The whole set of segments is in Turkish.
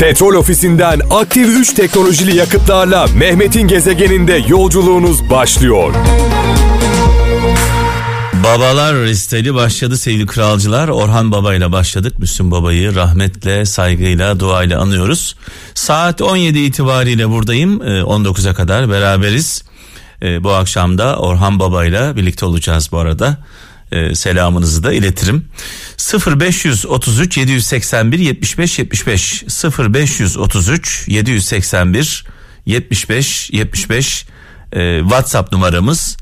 Petrol ofisinden aktif 3 teknolojili yakıtlarla Mehmet'in gezegeninde yolculuğunuz başlıyor. Babalar listeli başladı sevgili kralcılar. Orhan Baba ile başladık. Müslüm Baba'yı rahmetle, saygıyla, duayla anıyoruz. Saat 17 itibariyle buradayım. 19'a ee, kadar beraberiz. Ee, bu akşam da Orhan Baba ile birlikte olacağız bu arada. Ee, selamınızı da iletirim. 0533 781 75 75 0533 781 75 75 WhatsApp numaramız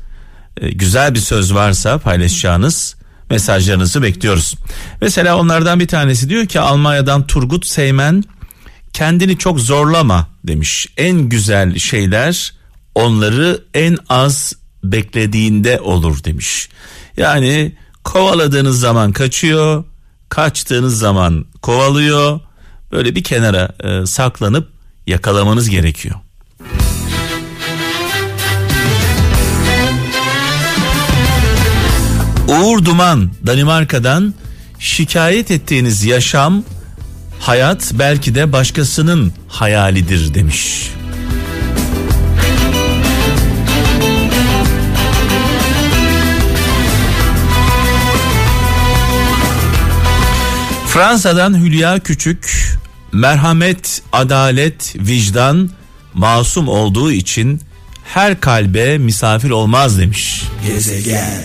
e, güzel bir söz varsa paylaşacağınız mesajlarınızı bekliyoruz. Mesela onlardan bir tanesi diyor ki Almanya'dan Turgut Seymen kendini çok zorlama demiş. En güzel şeyler onları en az beklediğinde olur demiş. Yani kovaladığınız zaman kaçıyor, kaçtığınız zaman kovalıyor. Böyle bir kenara e, saklanıp yakalamanız gerekiyor. Uğur Duman Danimarka'dan şikayet ettiğiniz yaşam hayat belki de başkasının hayalidir demiş. Fransa'dan Hülya Küçük merhamet, adalet, vicdan masum olduğu için her kalbe misafir olmaz demiş. Gezegen.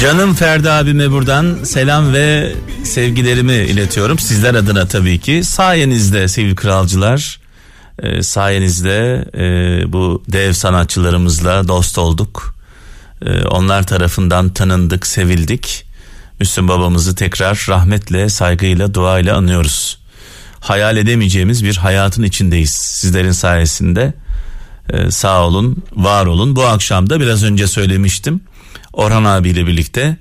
Canım Ferdi abime buradan selam ve sevgilerimi iletiyorum. Sizler adına tabii ki. Sayenizde sevgili kralcılar. E, sayenizde e, bu dev sanatçılarımızla dost olduk. E, onlar tarafından tanındık, sevildik. Müslüm babamızı tekrar rahmetle, saygıyla, duayla anıyoruz. Hayal edemeyeceğimiz bir hayatın içindeyiz sizlerin sayesinde. Ee, sağ olun, var olun. Bu akşam da biraz önce söylemiştim. Orhan abiyle birlikte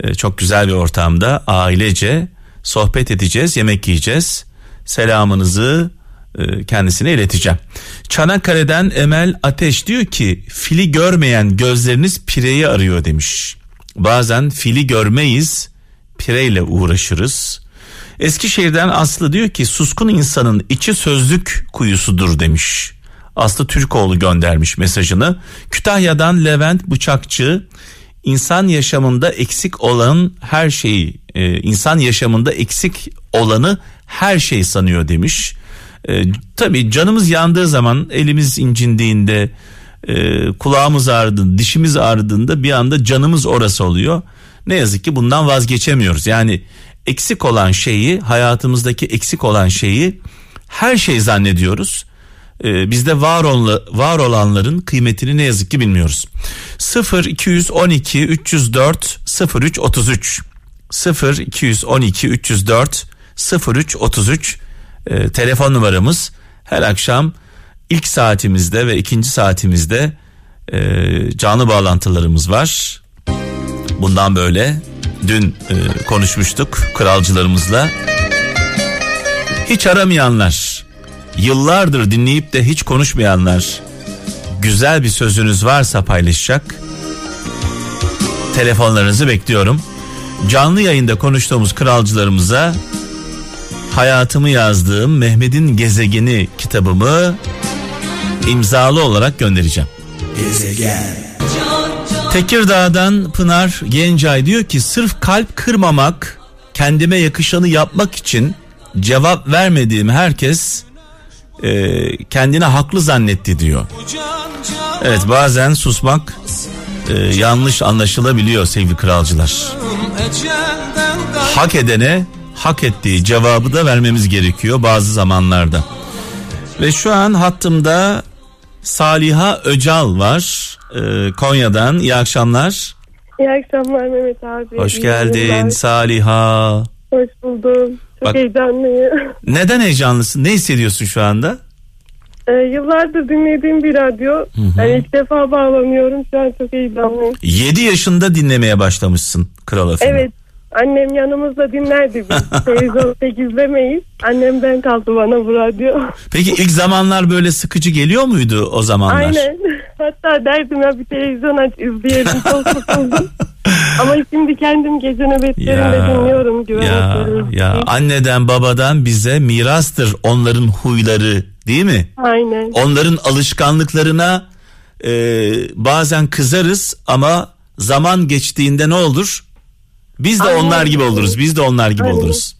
e, çok güzel bir ortamda ailece sohbet edeceğiz, yemek yiyeceğiz. Selamınızı e, kendisine ileteceğim. Çanakkale'den Emel Ateş diyor ki fili görmeyen gözleriniz pireyi arıyor demiş. Bazen fili görmeyiz, pireyle uğraşırız. Eskişehir'den Aslı diyor ki suskun insanın içi sözlük kuyusudur demiş. Aslı Türkoğlu göndermiş mesajını. Kütahya'dan Levent Bıçakçı insan yaşamında eksik olan her şeyi e, insan yaşamında eksik olanı her şey sanıyor demiş. E, tabii canımız yandığı zaman elimiz incindiğinde e, kulağımız ağrıdığında dişimiz ağrıdığında bir anda canımız orası oluyor. Ne yazık ki bundan vazgeçemiyoruz. Yani eksik olan şeyi hayatımızdaki eksik olan şeyi her şey zannediyoruz e, bizde var, onla, var olanların kıymetini ne yazık ki bilmiyoruz. 0 212 304 03 33 0 212 304 03 33 e, telefon numaramız her akşam ilk saatimizde ve ikinci saatimizde e, canlı bağlantılarımız var. Bundan böyle dün e, konuşmuştuk kralcılarımızla. Hiç aramayanlar yıllardır dinleyip de hiç konuşmayanlar güzel bir sözünüz varsa paylaşacak. Telefonlarınızı bekliyorum. Canlı yayında konuştuğumuz kralcılarımıza hayatımı yazdığım Mehmet'in Gezegeni kitabımı imzalı olarak göndereceğim. Gezegen. Tekirdağ'dan Pınar Gencay diyor ki sırf kalp kırmamak, kendime yakışanı yapmak için cevap vermediğim herkes e, kendine haklı zannetti diyor. Evet bazen susmak e, yanlış anlaşılabiliyor sevgili kralcılar. Hak edene hak ettiği cevabı da vermemiz gerekiyor bazı zamanlarda. Ve şu an hattımda Saliha Öcal var e, Konya'dan. İyi akşamlar. İyi akşamlar Mehmet abi. Hoş geldin Saliha. Hoş buldum. Çok Bak, heyecanlıyım. Neden heyecanlısın? Ne hissediyorsun şu anda? Ee, yıllardır dinlediğim bir radyo. Hı hı. Yani ilk defa bağlanıyorum. Şu an çok heyecanlıyım. 7 yaşında dinlemeye başlamışsın Kral FM. Evet. Annem yanımızda dinlerdi biz. Televizyon pek izlemeyiz. Annemden kaldı bana bu radyo. Peki ilk zamanlar böyle sıkıcı geliyor muydu o zamanlar? Aynen. Hatta derdim ya bir televizyon aç izleyelim. Çok sıkıldım. Ama şimdi kendim gece nöbetlerinde dinliyorum güven ya, ya anneden babadan bize mirastır onların huyları değil mi? Aynen. Onların alışkanlıklarına e, bazen kızarız ama zaman geçtiğinde ne olur? Biz de Aynen. onlar gibi oluruz. Biz de onlar gibi Aynen. oluruz.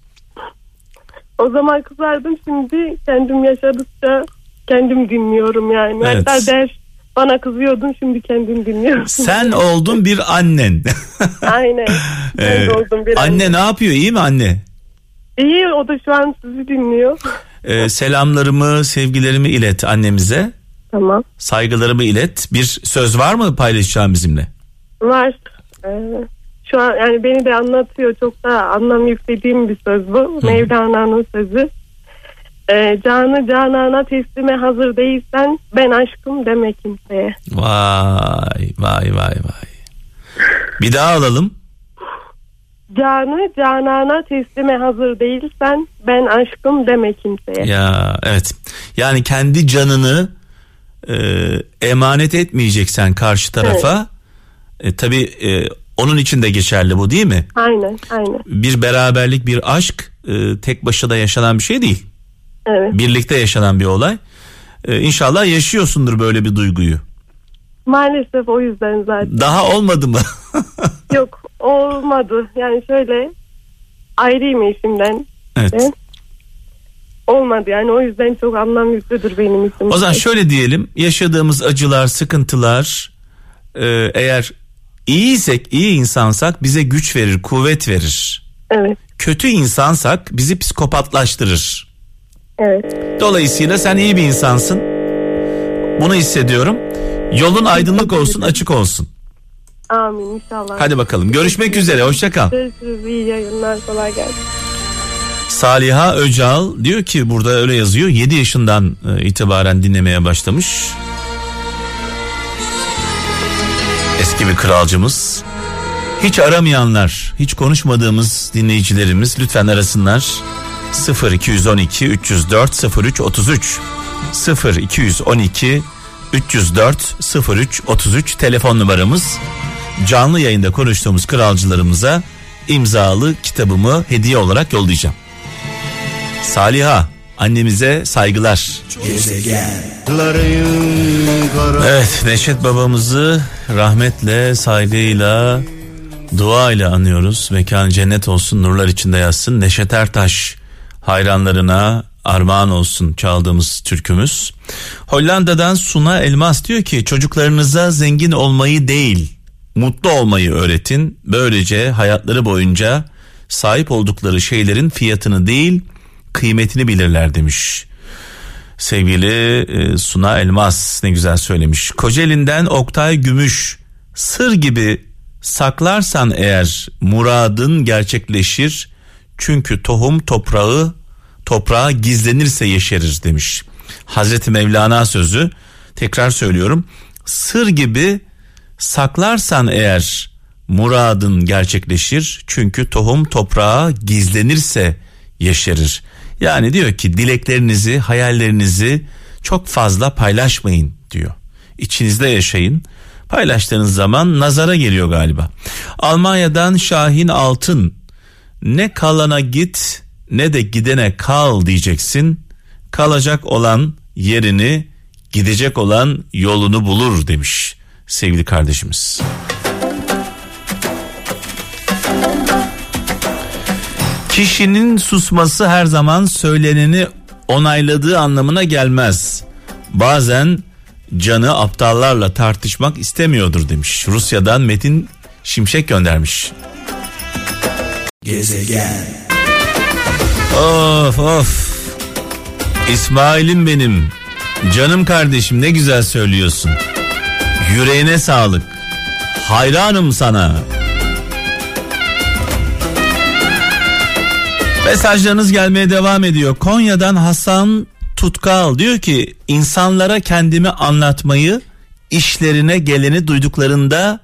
O zaman kızardım şimdi kendim yaşadıkça kendim dinliyorum yani. Evet. Hatta ders bana kızıyordun şimdi kendim dinliyorum. Sen oldun bir annen. Aynen. Ben Ee, oldum bir anne ne yapıyor? İyi mi anne? İyi o da şu an sizi dinliyor. Ee, selamlarımı, sevgilerimi ilet annemize. tamam. Saygılarımı ilet. Bir söz var mı paylaşacağım bizimle? Var. Ee, şu an yani beni de anlatıyor. Çok da anlam yüklediğim bir söz bu. Mevlana'nın sözü. Ee, canı canana teslime hazır değilsen ben aşkım deme kimseye. Vay vay vay vay. Bir daha alalım. Canı canana teslime hazır değilsen ben aşkım deme kimseye. Ya evet. Yani kendi canını e, emanet etmeyeceksen karşı tarafa. E, tabii e, onun için de geçerli bu değil mi? Aynen aynen. Bir beraberlik, bir aşk e, tek başına yaşanan bir şey değil. Evet. Birlikte yaşanan bir olay. E, inşallah yaşıyorsundur böyle bir duyguyu. Maalesef o yüzden zaten. Daha olmadı mı? Yok olmadı. Yani şöyle ayrıyım eşimden. evet. Evet. Olmadı yani o yüzden çok anlam yüklüdür benim için. O zaman şöyle diyelim yaşadığımız acılar, sıkıntılar e, eğer iyiysek, iyi insansak bize güç verir, kuvvet verir. Evet. Kötü insansak bizi psikopatlaştırır. Evet. Dolayısıyla sen iyi bir insansın. Bunu hissediyorum. Yolun aydınlık olsun, açık olsun. Amin inşallah. Hadi bakalım. Görüşmek üzere. Hoşça kal. Görüşürüz. iyi yayınlar. Kolay gelsin. Saliha Öcal diyor ki burada öyle yazıyor. 7 yaşından e, itibaren dinlemeye başlamış. Eski bir kralcımız. Hiç aramayanlar, hiç konuşmadığımız dinleyicilerimiz lütfen arasınlar. 0 212 304 03 33 0 212 304 03 33 telefon numaramız. Canlı yayında konuştuğumuz kralcılarımıza imzalı kitabımı hediye olarak yollayacağım. Saliha annemize saygılar. Evet Neşet babamızı rahmetle, saygıyla, duayla anıyoruz. Mekan cennet olsun, nurlar içinde yatsın. Neşet Ertaş hayranlarına armağan olsun çaldığımız türkümüz. Hollanda'dan Suna Elmas diyor ki çocuklarınıza zengin olmayı değil, mutlu olmayı öğretin. Böylece hayatları boyunca sahip oldukları şeylerin fiyatını değil, kıymetini bilirler demiş. Sevgili e, Suna Elmas ne güzel söylemiş. Kocaeli'nden Oktay Gümüş sır gibi saklarsan eğer muradın gerçekleşir. Çünkü tohum toprağı toprağa gizlenirse yeşerir demiş. Hazreti Mevlana sözü tekrar söylüyorum. Sır gibi saklarsan eğer muradın gerçekleşir. Çünkü tohum toprağa gizlenirse yeşerir. Yani diyor ki dileklerinizi, hayallerinizi çok fazla paylaşmayın diyor. İçinizde yaşayın. Paylaştığınız zaman nazara geliyor galiba. Almanya'dan Şahin Altın ne kalana git ne de gidene kal diyeceksin. Kalacak olan yerini, gidecek olan yolunu bulur demiş sevgili kardeşimiz. Kişinin susması her zaman söyleneni onayladığı anlamına gelmez. Bazen canı aptallarla tartışmak istemiyordur demiş. Rusya'dan Metin Şimşek göndermiş. Gezegen. Of of. İsmail'im benim. Canım kardeşim ne güzel söylüyorsun. Yüreğine sağlık. Hayranım sana. Mesajlarınız gelmeye devam ediyor. Konya'dan Hasan Tutkal diyor ki insanlara kendimi anlatmayı işlerine geleni duyduklarında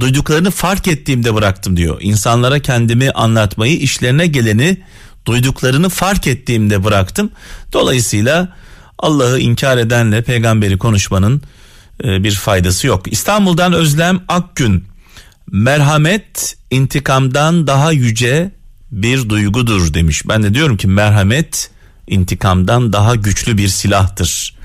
duyduklarını fark ettiğimde bıraktım diyor. İnsanlara kendimi anlatmayı işlerine geleni duyduklarını fark ettiğimde bıraktım. Dolayısıyla Allah'ı inkar edenle peygamberi konuşmanın e, bir faydası yok. İstanbul'dan Özlem Akgün Merhamet intikamdan daha yüce bir duygudur demiş. Ben de diyorum ki merhamet intikamdan daha güçlü bir silahtır.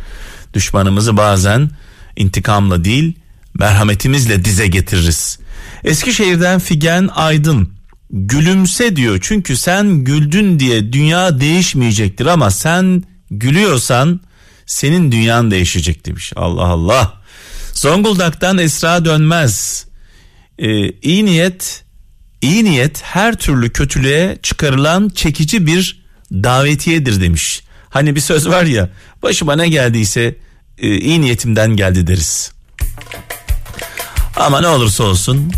Düşmanımızı bazen intikamla değil merhametimizle dize getiririz. Eskişehir'den Figen Aydın gülümse diyor. Çünkü sen güldün diye dünya değişmeyecektir ama sen gülüyorsan senin dünyan değişecek demiş. Allah Allah. Zonguldak'tan Esra Dönmez. Ee, iyi niyet iyi niyet her türlü kötülüğe çıkarılan çekici bir davetiyedir demiş. Hani bir söz var ya başıma ne geldiyse e, iyi niyetimden geldi deriz. Ama ne olursa olsun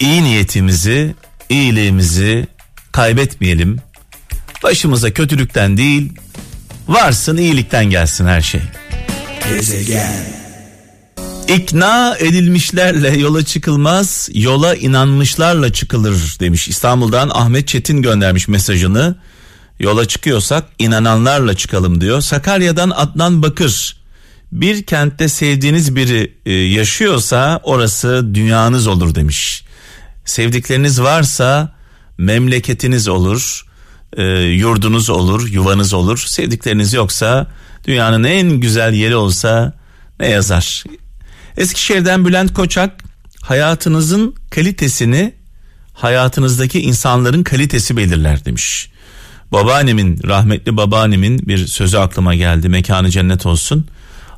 iyi niyetimizi, iyiliğimizi kaybetmeyelim. Başımıza kötülükten değil, varsın iyilikten gelsin her şey. Gezegen. İkna edilmişlerle yola çıkılmaz, yola inanmışlarla çıkılır demiş. İstanbul'dan Ahmet Çetin göndermiş mesajını. Yola çıkıyorsak inananlarla çıkalım diyor. Sakarya'dan Adnan Bakır. Bir kentte sevdiğiniz biri e, yaşıyorsa orası dünyanız olur demiş. Sevdikleriniz varsa memleketiniz olur, e, yurdunuz olur, yuvanız olur. Sevdikleriniz yoksa dünyanın en güzel yeri olsa ne yazar? Eskişehir'den Bülent Koçak hayatınızın kalitesini hayatınızdaki insanların kalitesi belirler demiş. Babaannemin rahmetli babaannemin bir sözü aklıma geldi mekanı cennet olsun.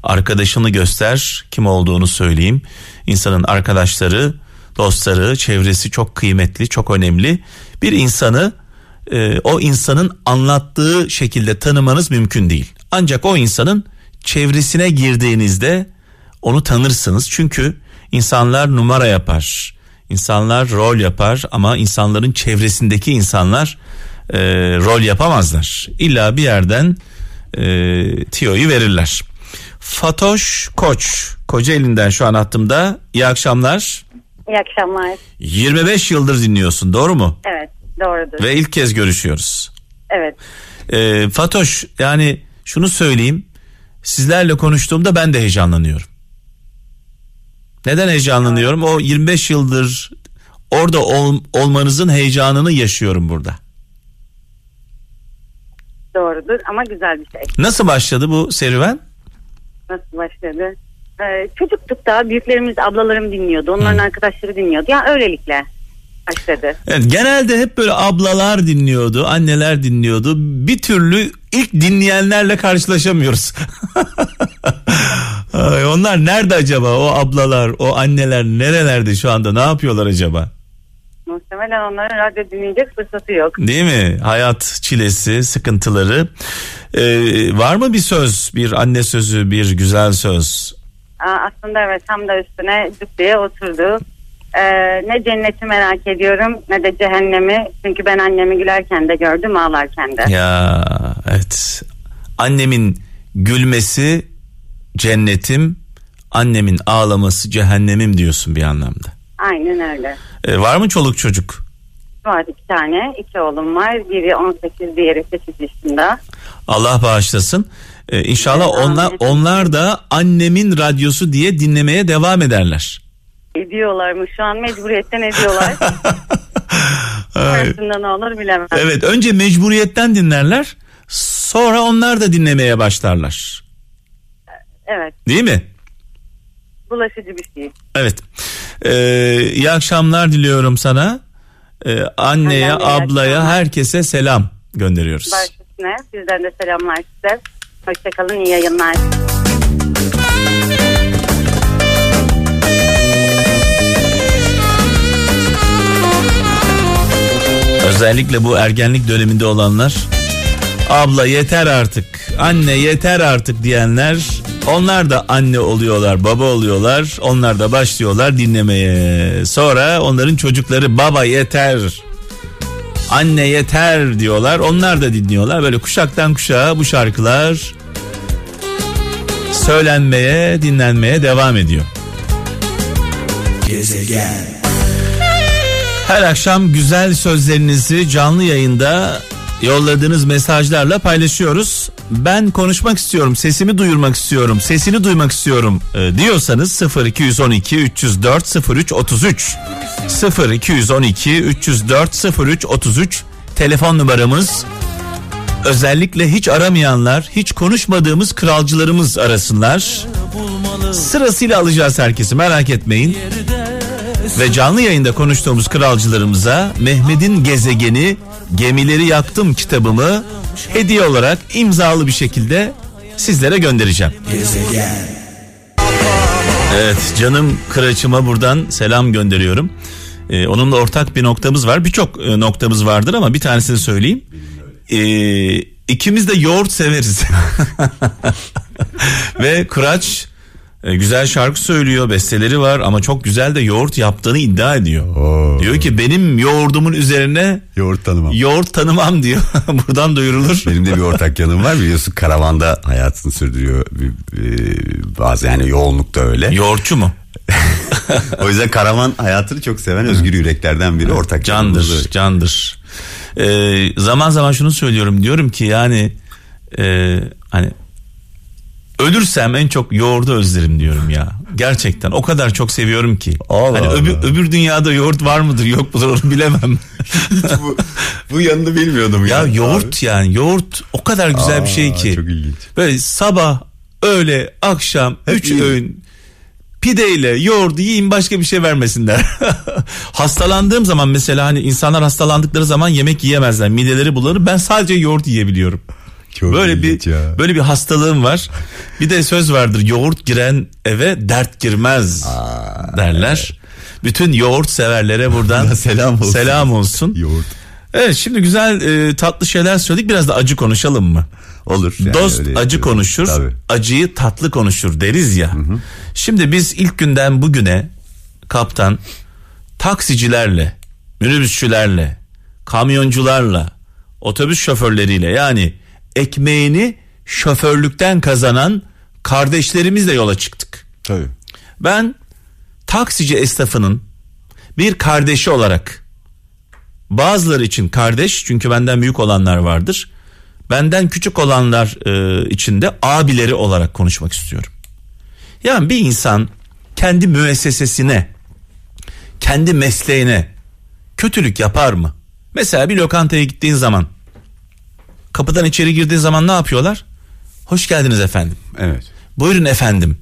Arkadaşını göster kim olduğunu söyleyeyim. İnsanın arkadaşları dostları çevresi çok kıymetli çok önemli. Bir insanı e, o insanın anlattığı şekilde tanımanız mümkün değil. Ancak o insanın çevresine girdiğinizde onu tanırsınız. Çünkü insanlar numara yapar. İnsanlar rol yapar ama insanların çevresindeki insanlar e, rol yapamazlar. İlla bir yerden e, tiyoyu verirler. Fatoş Koç Kocaeli'nden şu an attığımda iyi akşamlar. İyi akşamlar. 25 yıldır dinliyorsun doğru mu? Evet doğrudur. Ve ilk kez görüşüyoruz. Evet. E, Fatoş yani şunu söyleyeyim sizlerle konuştuğumda ben de heyecanlanıyorum. Neden heyecanlanıyorum? O 25 yıldır orada ol, olmanızın heyecanını yaşıyorum burada. Doğrudur ama güzel bir şey. Nasıl başladı bu serüven? Nasıl başladı? Ee, çocuktuk da büyüklerimiz, ablalarım dinliyordu. Onların Hı. arkadaşları dinliyordu. Yani öylelikle başladı. Evet, genelde hep böyle ablalar dinliyordu, anneler dinliyordu. Bir türlü ilk dinleyenlerle karşılaşamıyoruz. Ay, onlar nerede acaba? O ablalar, o anneler nerelerde şu anda? Ne yapıyorlar acaba? Muhtemelen onların radyo dinleyecek fırsatı yok. Değil mi? Hayat çilesi, sıkıntıları. Ee, var mı bir söz, bir anne sözü, bir güzel söz? Aa, aslında evet tam da üstüne cuk diye oturdu. Ee, ne cenneti merak ediyorum ne de cehennemi. Çünkü ben annemi gülerken de gördüm ağlarken de. Ya evet. Annemin gülmesi cennetim, annemin ağlaması cehennemim diyorsun bir anlamda. Aynen öyle. Ee, var mı çoluk çocuk? Var iki tane. iki oğlum var. Biri 18 diğeri 8 yaşında. Allah bağışlasın. Ee, inşallah evet, onlar, onlar da annemin radyosu diye dinlemeye devam ederler. Ediyorlar mı? Şu an mecburiyetten ediyorlar. Arasında ne olur bilemem. Evet önce mecburiyetten dinlerler. Sonra onlar da dinlemeye başlarlar. Evet. Değil mi? Bulaşıcı bir şey. Evet. Ee, iyi akşamlar diliyorum sana. Ee, anneye, Annem ablaya, akşamlar. herkese selam gönderiyoruz. Baş üstüne. Sizden de selamlar size. Hoşçakalın, iyi yayınlar. Özellikle bu ergenlik döneminde olanlar abla yeter artık, anne yeter artık diyenler onlar da anne oluyorlar, baba oluyorlar. Onlar da başlıyorlar dinlemeye. Sonra onların çocukları baba yeter, anne yeter diyorlar. Onlar da dinliyorlar. Böyle kuşaktan kuşağa bu şarkılar söylenmeye, dinlenmeye devam ediyor. Gezegen. Her akşam güzel sözlerinizi canlı yayında yolladığınız mesajlarla paylaşıyoruz. Ben konuşmak istiyorum, sesimi duyurmak istiyorum, sesini duymak istiyorum e, diyorsanız 0212 304 03 33 0212 304 03 33 telefon numaramız. Özellikle hiç aramayanlar, hiç konuşmadığımız kralcılarımız arasınlar. Sırasıyla alacağız herkesi merak etmeyin. Ve canlı yayında konuştuğumuz kralcılarımıza Mehmet'in gezegeni Gemileri Yaktım kitabımı hediye olarak imzalı bir şekilde sizlere göndereceğim. Evet canım kıraçıma buradan selam gönderiyorum. Ee, onunla ortak bir noktamız var. Birçok e, noktamız vardır ama bir tanesini söyleyeyim. Ee, ikimiz de yoğurt severiz. Ve Kıraç e, güzel şarkı söylüyor, besteleri var ama çok güzel de yoğurt yaptığını iddia ediyor. Oo. Diyor ki benim yoğurdumun üzerine Yoğurt tanımam. yoğurt tanımam diyor. Buradan duyurulur. Benim de bir ortak yanım var biliyorsun karavanda hayatını sürdürüyor. Bazı yani yoğunlukta öyle. Yoğurtçu mu? o yüzden karavan hayatını çok seven özgür yüreklerden biri ortak Candır, da. candır. Ee, zaman zaman şunu söylüyorum. Diyorum ki yani e, hani ölürsem en çok yoğurdu özlerim diyorum ya. Gerçekten o kadar çok seviyorum ki. Allah hani öbür, Allah. öbür dünyada yoğurt var mıdır yok mudur onu bilemem. bu, bu yanını bilmiyordum ya ya. yoğurt yani yoğurt o kadar güzel bir şey Aa, ki. çok ilginç. Böyle sabah, öğle, akşam Hep üç iyi. öğün pideyle yoğurdu yiyin başka bir şey vermesinler. Hastalandığım zaman mesela hani insanlar hastalandıkları zaman yemek yiyemezler. Mideleri bulanır. Ben sadece yoğurt yiyebiliyorum. Çok böyle bir ya. böyle bir hastalığım var. Bir de söz vardır. Yoğurt giren eve dert girmez derler. Bütün yoğurt severlere buradan selam olsun. Selam olsun. Yoğurt. Evet şimdi güzel e, tatlı şeyler söyledik. Biraz da acı konuşalım mı? Olur. yani Dost acı yapıyorum. konuşur, Tabii. acıyı tatlı konuşur deriz ya. Şimdi biz ilk günden bugüne kaptan taksicilerle, minibüsçülerle, kamyoncularla, otobüs şoförleriyle yani ekmeğini şoförlükten kazanan kardeşlerimizle yola çıktık. Tabii. Ben taksici esnafının bir kardeşi olarak bazıları için kardeş çünkü benden büyük olanlar vardır. Benden küçük olanlar e, için de abileri olarak konuşmak istiyorum. Yani bir insan kendi müessesesine, kendi mesleğine kötülük yapar mı? Mesela bir lokantaya gittiğin zaman kapıdan içeri girdiğin zaman ne yapıyorlar? Hoş geldiniz efendim. Evet. Buyurun efendim.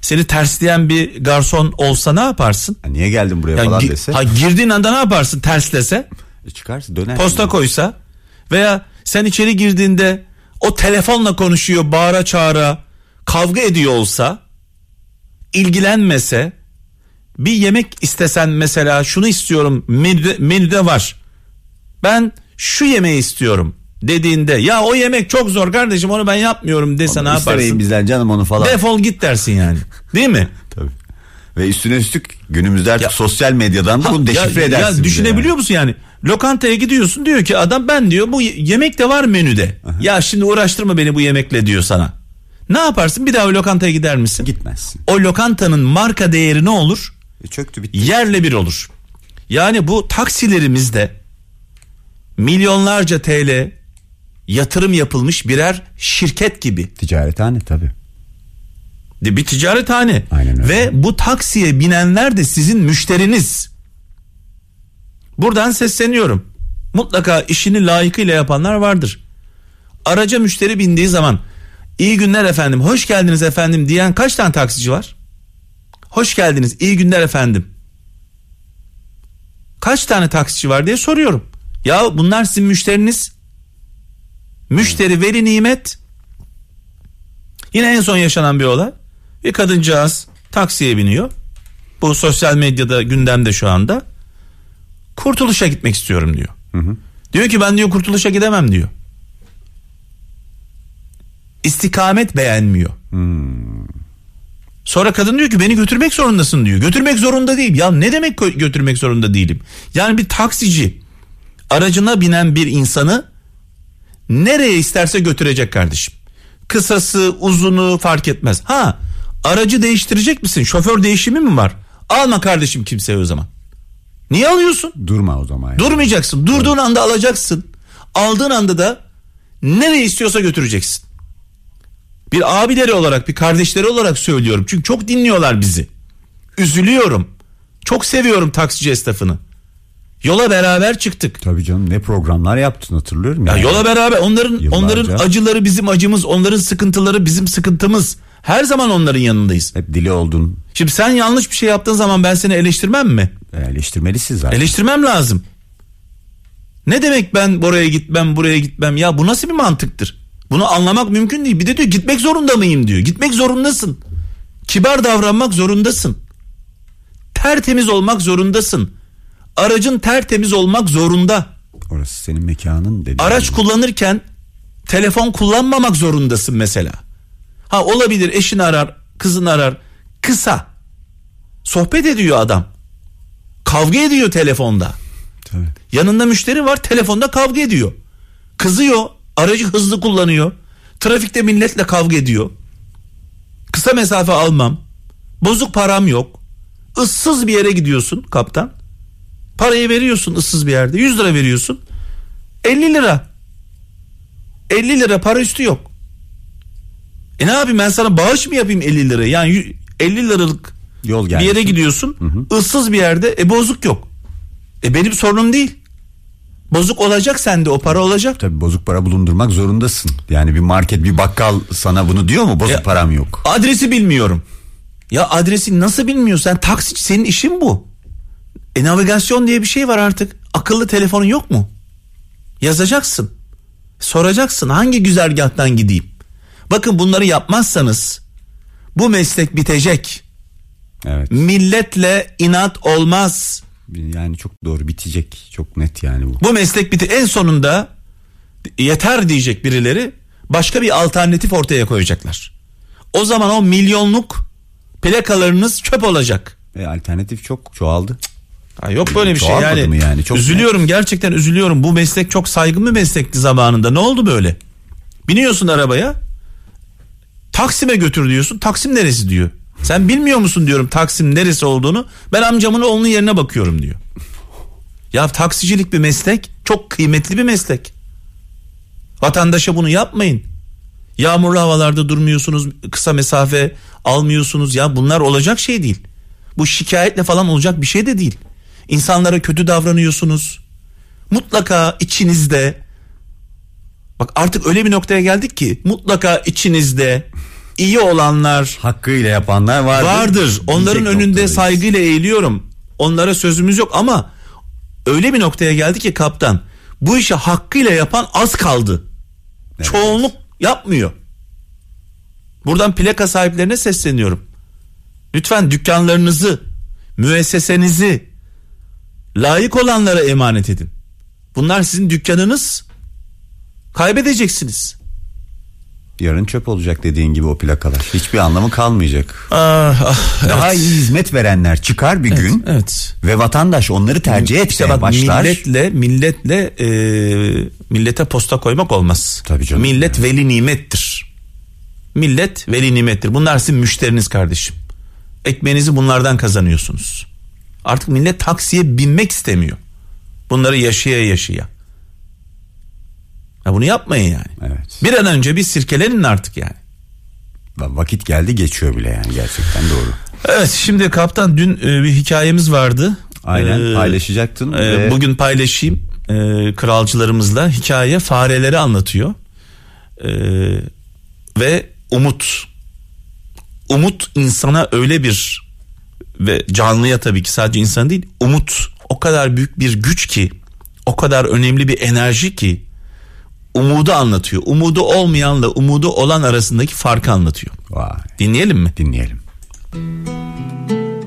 Seni tersleyen bir garson olsa ne yaparsın? Ha, niye geldin buraya Yani falan dese. ha, girdiğin anda ne yaparsın terslese? E, çıkarsın döner. Posta koysa veya sen içeri girdiğinde o telefonla konuşuyor bağıra çağıra kavga ediyor olsa ilgilenmese bir yemek istesen mesela şunu istiyorum menüde, menüde var ben şu yemeği istiyorum dediğinde ya o yemek çok zor kardeşim onu ben yapmıyorum dese ne yaparsın? bizden canım onu falan. Defol git dersin yani değil mi? Tabii. Ve üstüne üstlük günümüzde artık Ya- sosyal medyadan da bunu Ya- deşifre ya, edersin. bile düşünebiliyor yani. musun yani? Lokantaya gidiyorsun diyor ki adam ben diyor bu ye- yemek de var menüde. Ya şimdi uğraştırma beni bu yemekle diyor sana. Ne yaparsın? Bir daha o lokantaya gider misin? Gitmezsin. O lokantanın marka değeri ne olur? E, çöktü bitti. Yerle bir olur. Yani bu taksilerimizde milyonlarca TL yatırım yapılmış birer şirket gibi. Ticarethane tabii. De bir ticarethane. Aynen öyle. Ve bu taksiye binenler de sizin müşteriniz. Buradan sesleniyorum. Mutlaka işini layıkıyla yapanlar vardır. Araca müşteri bindiği zaman iyi günler efendim, hoş geldiniz efendim diyen kaç tane taksici var? Hoş geldiniz, iyi günler efendim. Kaç tane taksici var diye soruyorum. Ya bunlar sizin müşteriniz. Müşteri veli nimet. Yine en son yaşanan bir olay. Bir kadıncağız taksiye biniyor. Bu sosyal medyada gündemde şu anda. Kurtuluşa gitmek istiyorum diyor. Diyor ki ben diyor kurtuluşa gidemem diyor. İstikamet beğenmiyor. Sonra kadın diyor ki beni götürmek zorundasın diyor. Götürmek zorunda değil. Ya ne demek gö- götürmek zorunda değilim? Yani bir taksici aracına binen bir insanı nereye isterse götürecek kardeşim. Kısası uzunu fark etmez. Ha aracı değiştirecek misin? Şoför değişimi mi var? Alma kardeşim kimseye o zaman. Niye alıyorsun? Durma o zaman. yani. Durmayacaksın. Durduğun anda alacaksın. Aldığın anda da nereye istiyorsa götüreceksin. Bir abileri olarak bir kardeşleri olarak söylüyorum. Çünkü çok dinliyorlar bizi. Üzülüyorum. Çok seviyorum taksici esnafını. Yola beraber çıktık. Tabii canım ne programlar yaptın hatırlıyorum. Ya yani. yola beraber onların Yıllarca. onların acıları bizim acımız, onların sıkıntıları bizim sıkıntımız. Her zaman onların yanındayız. Hep dili oldun. Şimdi sen yanlış bir şey yaptığın zaman ben seni eleştirmem mi? Eleştirmelisin zaten. Eleştirmem lazım. Ne demek ben buraya gitmem, buraya gitmem? Ya bu nasıl bir mantıktır? Bunu anlamak mümkün değil. Bir de diyor gitmek zorunda mıyım diyor. Gitmek zorundasın. Kibar davranmak zorundasın. Tertemiz olmak zorundasın. Aracın tertemiz olmak zorunda. Orası senin mekanın dedi. Araç kullanırken telefon kullanmamak zorundasın mesela. Ha olabilir eşin arar, kızın arar. Kısa. Sohbet ediyor adam. Kavga ediyor telefonda. Tabii. Yanında müşteri var telefonda kavga ediyor. Kızıyor aracı hızlı kullanıyor. Trafikte milletle kavga ediyor. Kısa mesafe almam. Bozuk param yok. Issız bir yere gidiyorsun kaptan. Parayı veriyorsun ıssız bir yerde. 100 lira veriyorsun. 50 lira. 50 lira para üstü yok. E ne yapayım ben sana bağış mı yapayım 50 lira? Yani y- 50 liralık Yol bir yere gidiyorsun. ıssız bir yerde e bozuk yok. E benim sorunum değil. Bozuk olacak sende o para olacak. Tabii bozuk para bulundurmak zorundasın. Yani bir market bir bakkal sana bunu diyor mu? Bozuk Ya- param yok. Adresi bilmiyorum. Ya adresi nasıl bilmiyorsun? Sen taksici senin işin bu. E navigasyon diye bir şey var artık. Akıllı telefonun yok mu? Yazacaksın. Soracaksın hangi güzergahtan gideyim? Bakın bunları yapmazsanız bu meslek bitecek. Evet. Milletle inat olmaz. Yani çok doğru bitecek. Çok net yani bu. Bu meslek biti en sonunda yeter diyecek birileri başka bir alternatif ortaya koyacaklar. O zaman o milyonluk plakalarınız çöp olacak. E, alternatif çok çoğaldı. Ha, yok böyle bir şey yani. yani? Çok üzülüyorum gerçekten üzülüyorum. Bu meslek çok saygın bir meslekti zamanında. Ne oldu böyle? Biniyorsun arabaya. Taksim'e götür diyorsun. Taksim neresi diyor. Sen bilmiyor musun diyorum Taksim neresi olduğunu. Ben amcamın oğlunun yerine bakıyorum diyor. Ya taksicilik bir meslek. Çok kıymetli bir meslek. Vatandaşa bunu yapmayın. Yağmurlu havalarda durmuyorsunuz, kısa mesafe almıyorsunuz. Ya bunlar olacak şey değil. Bu şikayetle falan olacak bir şey de değil. İnsanlara kötü davranıyorsunuz. Mutlaka içinizde bak artık öyle bir noktaya geldik ki mutlaka içinizde iyi olanlar Hakkıyla yapanlar vardır. vardır. Onların önünde noktadayız. saygıyla eğiliyorum. Onlara sözümüz yok ama öyle bir noktaya geldi ki kaptan bu işi hakkıyla yapan az kaldı. Evet. Çoğunluk yapmıyor. Buradan plaka sahiplerine sesleniyorum. Lütfen dükkanlarınızı, müessesenizi layık olanlara emanet edin. Bunlar sizin dükkanınız. Kaybedeceksiniz. Yarın çöp olacak dediğin gibi o plakalar. Hiçbir anlamı kalmayacak. Ah, ah, Daha evet. iyi hizmet verenler çıkar bir gün Evet. ve vatandaş onları tercih etmeye İşte bak başlar. milletle milletle e, millete posta koymak olmaz. Tabii canım. Millet veli nimettir. Millet veli nimettir. Bunlar sizin müşteriniz kardeşim. Ekmeğinizi bunlardan kazanıyorsunuz. Artık millet taksiye binmek istemiyor. Bunları yaşaya yaşaya. Ya bunu yapmayın yani. Evet. Bir an önce bir sirkelenin artık yani. Vakit geldi geçiyor bile yani gerçekten doğru. Evet şimdi kaptan dün e, bir hikayemiz vardı. Aynen Ee, paylaşacaktın. Ee, ve Bugün paylaşayım ee, kralcılarımızla hikaye fareleri anlatıyor Ee, ve umut umut insana öyle bir ve canlıya tabii ki sadece insan değil umut o kadar büyük bir güç ki o kadar önemli bir enerji ki umudu anlatıyor umudu olmayanla umudu olan arasındaki farkı anlatıyor Vay, dinleyelim mi? dinleyelim.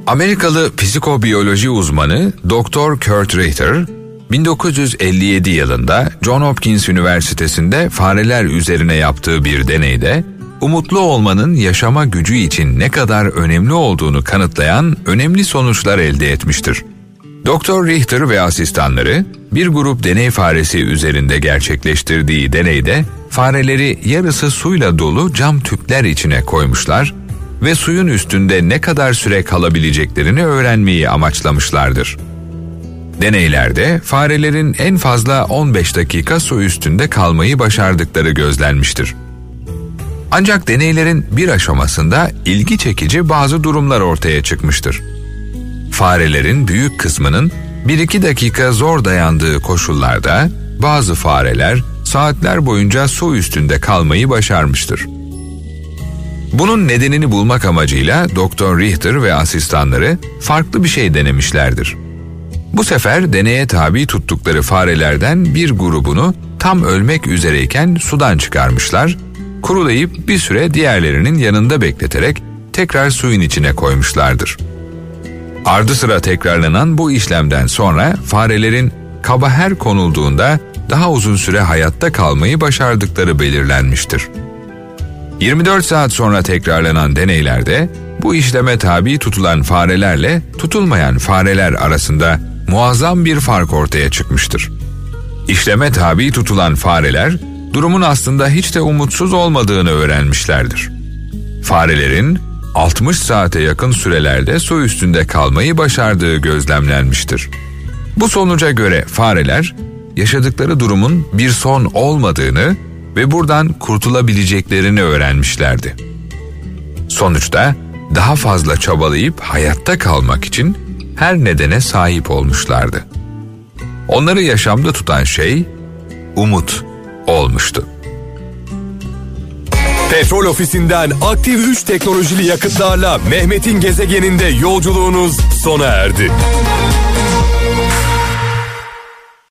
Amerikalı psikobiyoloji uzmanı Dr. Kurt Ritter 1957 yılında John Hopkins Üniversitesi'nde fareler üzerine yaptığı bir deneyde umutlu olmanın yaşama gücü için ne kadar önemli olduğunu kanıtlayan önemli sonuçlar elde etmiştir. Dr. Richter ve asistanları bir grup deney faresi üzerinde gerçekleştirdiği deneyde fareleri yarısı suyla dolu cam tüpler içine koymuşlar ve suyun üstünde ne kadar süre kalabileceklerini öğrenmeyi amaçlamışlardır. Deneylerde farelerin en fazla 15 dakika su üstünde kalmayı başardıkları gözlenmiştir. Ancak deneylerin bir aşamasında ilgi çekici bazı durumlar ortaya çıkmıştır. Farelerin büyük kısmının 1-2 dakika zor dayandığı koşullarda bazı fareler saatler boyunca su üstünde kalmayı başarmıştır. Bunun nedenini bulmak amacıyla Doktor Richter ve asistanları farklı bir şey denemişlerdir. Bu sefer deneye tabi tuttukları farelerden bir grubunu tam ölmek üzereyken sudan çıkarmışlar, kurulayıp bir süre diğerlerinin yanında bekleterek tekrar suyun içine koymuşlardır. Ardı sıra tekrarlanan bu işlemden sonra farelerin kaba her konulduğunda daha uzun süre hayatta kalmayı başardıkları belirlenmiştir. 24 saat sonra tekrarlanan deneylerde bu işleme tabi tutulan farelerle tutulmayan fareler arasında muazzam bir fark ortaya çıkmıştır. İşleme tabi tutulan fareler durumun aslında hiç de umutsuz olmadığını öğrenmişlerdir. Farelerin 60 saate yakın sürelerde su üstünde kalmayı başardığı gözlemlenmiştir. Bu sonuca göre fareler yaşadıkları durumun bir son olmadığını ve buradan kurtulabileceklerini öğrenmişlerdi. Sonuçta daha fazla çabalayıp hayatta kalmak için her nedene sahip olmuşlardı. Onları yaşamda tutan şey umut olmuştu. Petrol ofisinden aktif 3 teknolojili yakıtlarla Mehmet'in gezegeninde yolculuğunuz sona erdi.